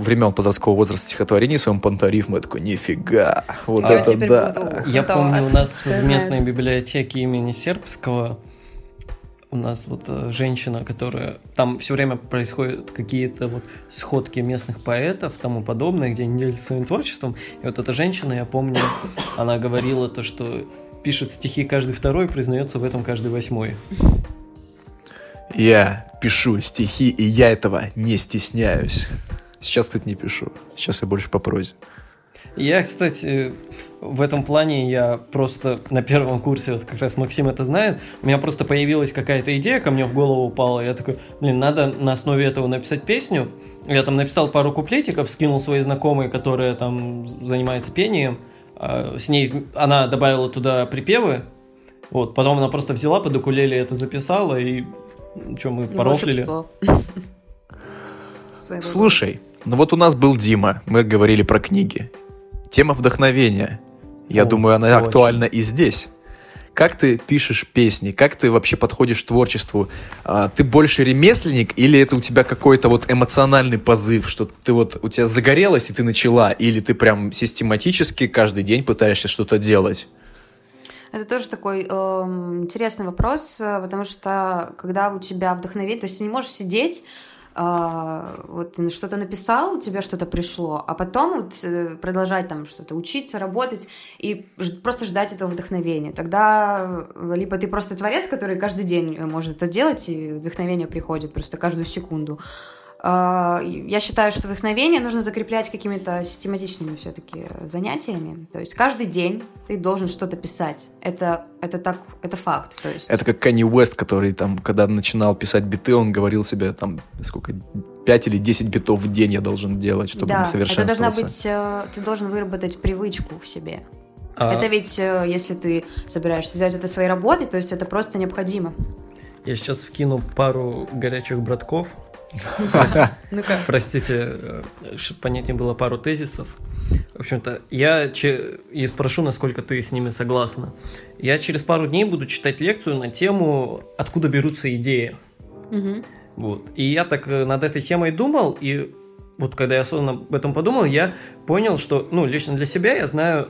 времен подросткового возраста стихотворений своем пантарифму. Я такой, нифига, вот А это да. буду. Я помню, у нас в совместной библиотеке имени Сербского у нас вот э, женщина, которая... Там все время происходят какие-то вот сходки местных поэтов тому подобное, где они делятся своим творчеством. И вот эта женщина, я помню, она говорила то, что пишет стихи каждый второй, признается в этом каждый восьмой. Я пишу стихи, и я этого не стесняюсь. Сейчас, кстати, не пишу. Сейчас я больше по прозе. Я, кстати, в этом плане я просто на первом курсе, вот как раз Максим это знает, у меня просто появилась какая-то идея, ко мне в голову упала, я такой, блин, надо на основе этого написать песню. Я там написал пару куплетиков, скинул своей знакомой, которая там занимается пением, а, с ней она добавила туда припевы, вот, потом она просто взяла под укулеле это записала и что мы И порофлили. Слушай, Ну вот у нас был Дима, мы говорили про книги. Тема вдохновения. Я думаю, она актуальна и здесь. Как ты пишешь песни? Как ты вообще подходишь к творчеству? А, ты больше ремесленник или это у тебя какой-то вот эмоциональный позыв, что ты вот у тебя загорелось и ты начала, или ты прям систематически каждый день пытаешься что-то делать? Это тоже такой эм, интересный вопрос, э, потому что когда у тебя вдохновение, то есть ты не можешь сидеть, э, вот ты что-то написал, у тебя что-то пришло, а потом вот э, продолжать там что-то учиться, работать и просто ждать этого вдохновения. Тогда э, либо ты просто творец, который каждый день э, может это делать, и вдохновение приходит просто каждую секунду. А, Я считаю, что вдохновение нужно закреплять какими-то систематичными все-таки занятиями. То есть каждый день ты должен что-то писать. Это, это так, это факт. То есть Это как Канни Уэст, который там, когда начинал писать биты, он говорил себе там, сколько, 5 или 10 битов в день я должен делать, чтобы да, не это совершенствоваться. должна быть, э, ты должен выработать привычку в себе. А, Это ведь, э, если ты собираешься сделать это своей работой, то есть это просто необходимо. Я сейчас вкину пару горячих братков. Ну-ка. Простите, чтобы понятнее было пару тезисов. В общем-то, я че- и спрошу, насколько ты с ними согласна. Я через пару дней буду читать лекцию на тему «Откуда берутся идеи». Вот. И я так э, над этой темой думал, и вот когда я осознанно об этом подумал, я понял, что, ну, лично для себя я знаю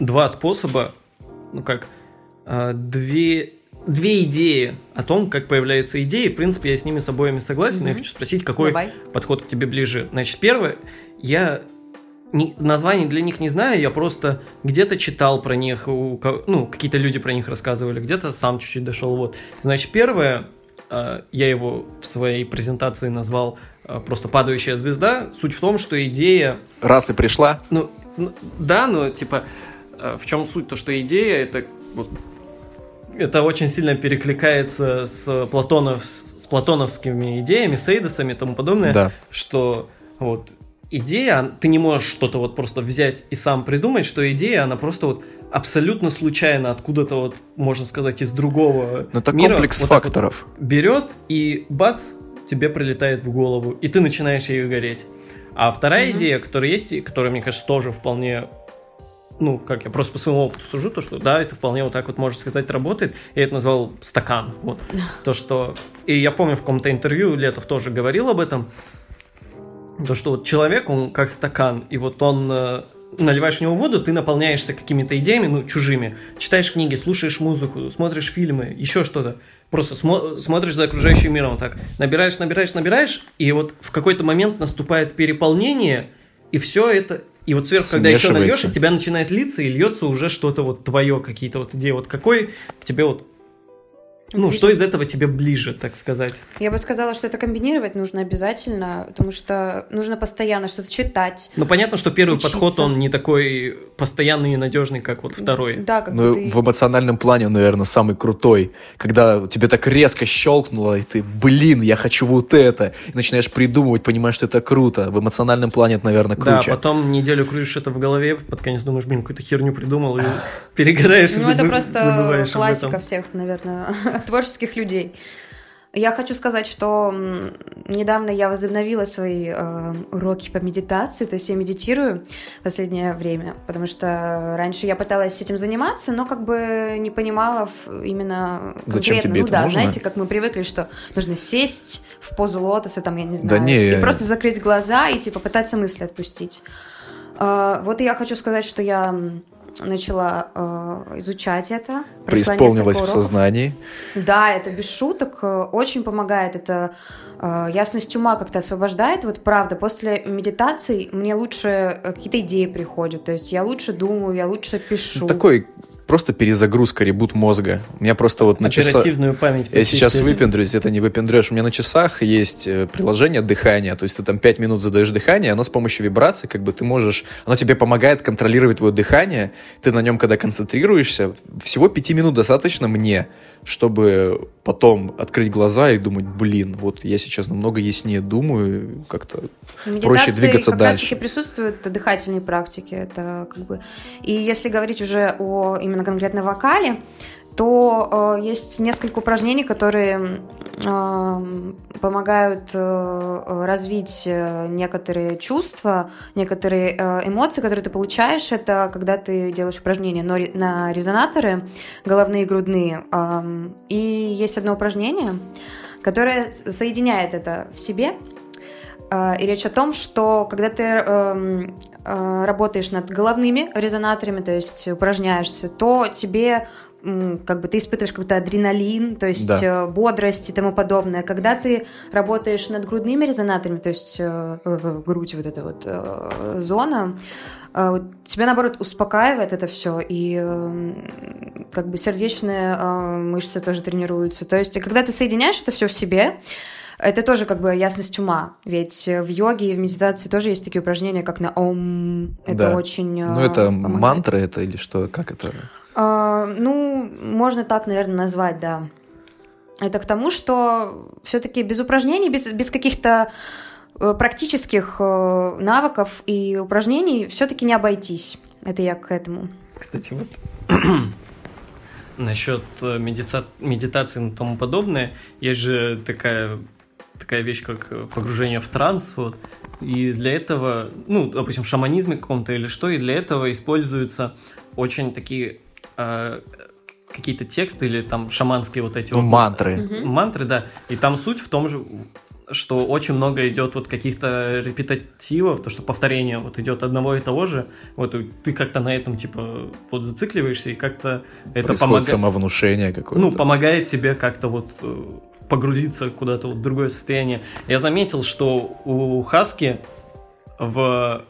два способа, ну, как, э, две, две идеи о том, как появляются идеи. В принципе, я с ними с обоими согласен. Я Мгм. хочу спросить, какой Давай. подход к тебе ближе. Значит, первое, я ни- названий для них не знаю, я просто где-то читал про них, у ну, какие-то люди про них рассказывали, где-то сам чуть-чуть дошел, вот. Значит, первое, э, я его в своей презентации назвал э, просто «Падающая звезда». Суть в том, что идея Раз и пришла, ну, ну, да, но типа э, в чем суть? То, что идея это вот, это очень сильно перекликается с Платонов с платоновскими идеями, с Эйдосами и тому подобное, да. что вот идея, ты не можешь что-то вот просто взять и сам придумать, что идея, она просто вот абсолютно случайно откуда-то вот, можно сказать, из другого Но это мира комплекс вот так вот факторов. берет и бац, тебе прилетает в голову, и ты начинаешь ею гореть. А вторая Мгм. идея, которая есть, и которая, мне кажется, тоже вполне, ну, как я просто по своему опыту сужу, то, что да, это вполне вот так вот, можно сказать, работает. Я это назвал стакан. Вот. То, что... И я помню, в каком-то интервью Летов тоже говорил об этом, то, что вот человек, он как стакан, и вот он э, наливаешь в него воду, ты наполняешься какими-то идеями, ну, чужими. Читаешь книги, слушаешь музыку, смотришь фильмы, еще что-то. Просто смо- смотришь за окружающим миром вот так. Набираешь, набираешь, набираешь, и вот в какой-то момент наступает переполнение, и все это... И вот сверху, когда еще нальешь, из тебя начинает литься, и льется уже что-то вот твое, какие-то вот идеи. Вот какой тебе вот... Ну, Ближе. что из этого тебе ближе, так сказать? Я бы сказала, что это комбинировать нужно обязательно, потому что нужно постоянно что-то читать. Ну, понятно, что первый Учиться. подход, он не такой постоянный и надежный, как вот второй. Да, как Ну, ты... в эмоциональном плане, он, наверное, самый крутой. Когда тебе так резко щелкнуло, и ты, блин, я хочу вот это. И начинаешь придумывать, понимаешь, что это круто. В эмоциональном плане это, наверное, Да, круче. потом неделю крутишь это в голове, под конец думаешь, блин, какую-то херню придумал, и перегораешь. Ну, это просто классика всех, наверное, творческих людей. Я хочу сказать, что недавно я возобновила свои э, уроки по медитации, то есть я медитирую в последнее время, потому что раньше я пыталась этим заниматься, но как бы не понимала именно Зачем конкретно. тебе ну это да, нужно? знаете, как мы привыкли, что нужно сесть в позу лотоса, там, я не Да знаю, не, и я- просто закрыть глаза и типа пытаться мысли отпустить. Э, вот и я хочу сказать, что я начала э, изучать это. Преисполнилась в сознании. Да, это без шуток э, очень помогает. Это э, ясность ума как-то освобождает. Вот правда, после медитаций мне лучше э, какие-то идеи приходят. То есть я лучше думаю, я лучше пишу. Ну, такой просто перезагрузка, ребут мозга. У меня просто вот на часах... Память. Я сейчас выпендрюсь, это не выпендрешь. У меня на часах есть э, приложение дыхания, то есть ты там 5 минут задаешь дыхание, оно с помощью вибраций, как бы ты можешь, оно тебе помогает контролировать твое дыхание, ты на нем, когда концентрируешься, всего 5 минут достаточно мне, чтобы потом открыть глаза и думать, блин, вот я сейчас намного яснее думаю, как-то проще двигаться как дальше. присутствуют дыхательные практики. Это как бы... И если говорить уже о именно конкретно вокале, то э, есть несколько упражнений, которые э, помогают э, развить э, некоторые чувства, некоторые э, эмоции, которые ты получаешь. Это когда ты делаешь упражнения на резонаторы головные и грудные. Э, и есть одно упражнение, которое соединяет это в себе. Э, и речь о том, что когда ты э, э, работаешь над головными резонаторами, то есть упражняешься, то тебе как бы ты испытываешь какой-то адреналин, то есть да. Э, бодрость и тому подобное. Когда ты работаешь над грудными резонаторами, то есть э, э, грудь вот эта вот э, зона, э, тебя наоборот успокаивает это все и э, как бы сердечные э, мышцы тоже тренируются. То есть когда ты соединяешь это все в себе, это тоже как бы ясность ума, ведь в йоге и в медитации тоже есть такие упражнения, как на ом. Это да. очень. Ну это помогает. мантра это или что? Как это? А, ну, можно так, наверное, назвать, да. Это к тому, что все-таки без упражнений, без, без каких-то э, практических э, навыков и упражнений все-таки не обойтись. Это я к этому. Кстати, вот насчет э, медица... медитации и тому подобное, есть же такая такая вещь, как погружение в транс, вот, и для этого, ну, допустим, в шаманизме каком-то или что, и для этого используются очень такие э, какие-то тексты или там шаманские вот эти ну, вот, мантры. Угу. Мантры, да. И там суть в том же, что очень много идет вот каких-то репетативов, то, что повторение вот идет одного и того же, вот ты как-то на этом типа вот зацикливаешься и как-то это помогает... самовнушение какое-то. Ну, помогает тебе как-то вот э, погрузиться куда-то вот в другое состояние. Я заметил, что у Хаски в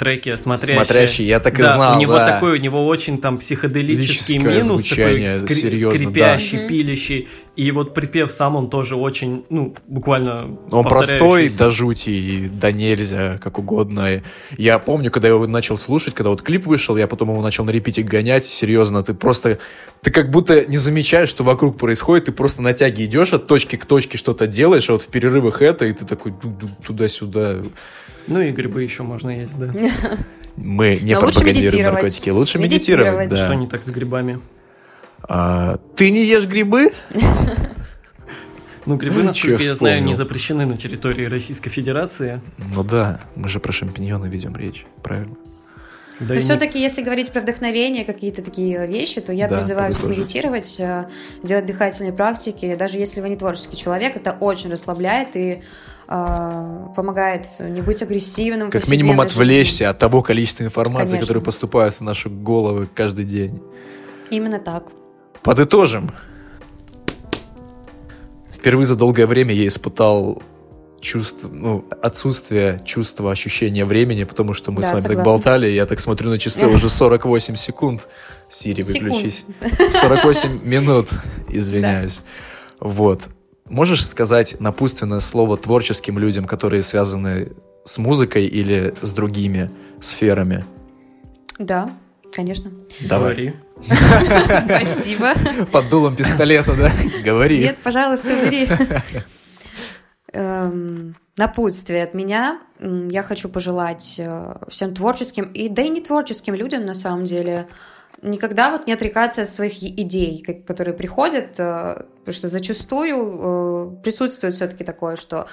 треке смотрящий. Смотрящий, я так и да, знал, У него да. такой, у него очень там психоделический минус, звучание, такой скри- серьезно, скрипящий, да. пилящий. И вот припев сам он тоже очень, ну, буквально Он простой до жути и до нельзя, как угодно. Я помню, когда я его начал слушать, когда вот клип вышел, я потом его начал на репите гонять, серьезно, ты просто, ты как будто не замечаешь, что вокруг происходит, ты просто на тяге идешь от точки к точке что-то делаешь, а вот в перерывах это, и ты такой туда-сюда. Ну и грибы еще можно есть, да. Мы не Но пропагандируем наркотики. Лучше медитировать. медитировать да. Что не так с грибами? А, ты не ешь грибы? Ну, грибы, насколько я знаю, не запрещены на территории Российской Федерации. Ну да, мы же про шампиньоны ведем речь, правильно? Да Но все-таки, не... если говорить про вдохновение, какие-то такие вещи, то я да, призываю всех медитировать, э, делать дыхательные практики. Даже если вы не творческий человек, это очень расслабляет и помогает не быть агрессивным. Как минимум отвлечься от того количества информации, Конечно. которое поступает в наши головы каждый день. Именно так. Подытожим. Впервые за долгое время я испытал чувство, ну, отсутствие чувства, ощущения времени, потому что мы да, с вами согласна. так болтали, я так смотрю на часы, уже 48 секунд. Сири, выключись. 48 минут, извиняюсь. Вот. Можешь сказать напутственное слово творческим людям, которые связаны с музыкой или с другими сферами? Да, конечно. Давай. Спасибо. Под дулом пистолета, да? Говори. Нет, пожалуйста, убери. Эм, напутствие от меня. Я хочу пожелать э, всем творческим и да и не творческим людям на самом деле никогда вот не отрекаться от своих идей, которые приходят, э, потому что зачастую э, присутствует все-таки такое, что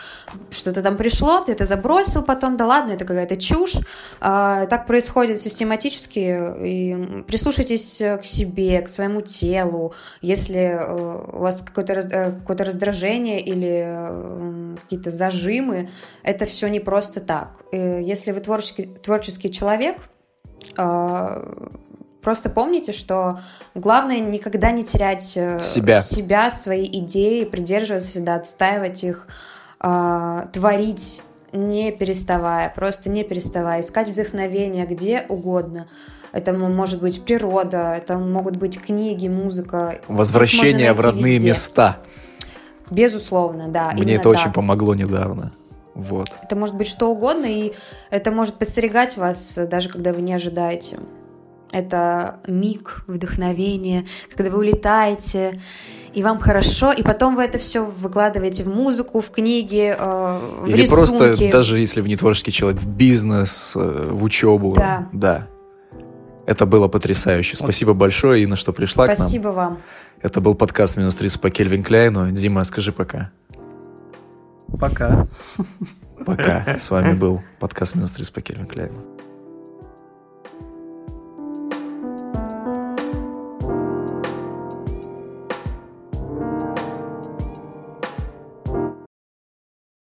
что-то там пришло, ты это забросил потом, да ладно, это какая-то чушь. А, так происходит систематически. И прислушайтесь к себе, к своему телу. Если э, у вас какое-то какое раздражение или какие-то зажимы, это все не просто так. Если вы творческий, творческий человек, Просто помните, что главное никогда не терять э, себя, себя свои идеи, придерживаться всегда, отстаивать их, э, творить не переставая, просто не переставая, искать вдохновение где угодно. Это может быть природа, это могут быть книги, музыка. Возвращение в родные везде. места. Безусловно, да. Мне это так. очень помогло недавно. Вот. Это может быть что угодно, и это может подстерегать вас, даже когда вы не ожидаете. Это миг вдохновения, когда вы улетаете, и вам хорошо, и потом вы это все выкладываете в музыку, в книги, э, в Или рисунки. просто, даже если вы не творческий человек, в бизнес, э, в учебу. Да. да. Это было потрясающе. Спасибо большое, Инна, что пришла Спасибо к нам. Спасибо вам. Это был подкаст «Минус 30» по Кельвин Кляйну. Дима, скажи пока. Пока. Пока. С вами был подкаст «Минус 30» по Кельвин Кляйну.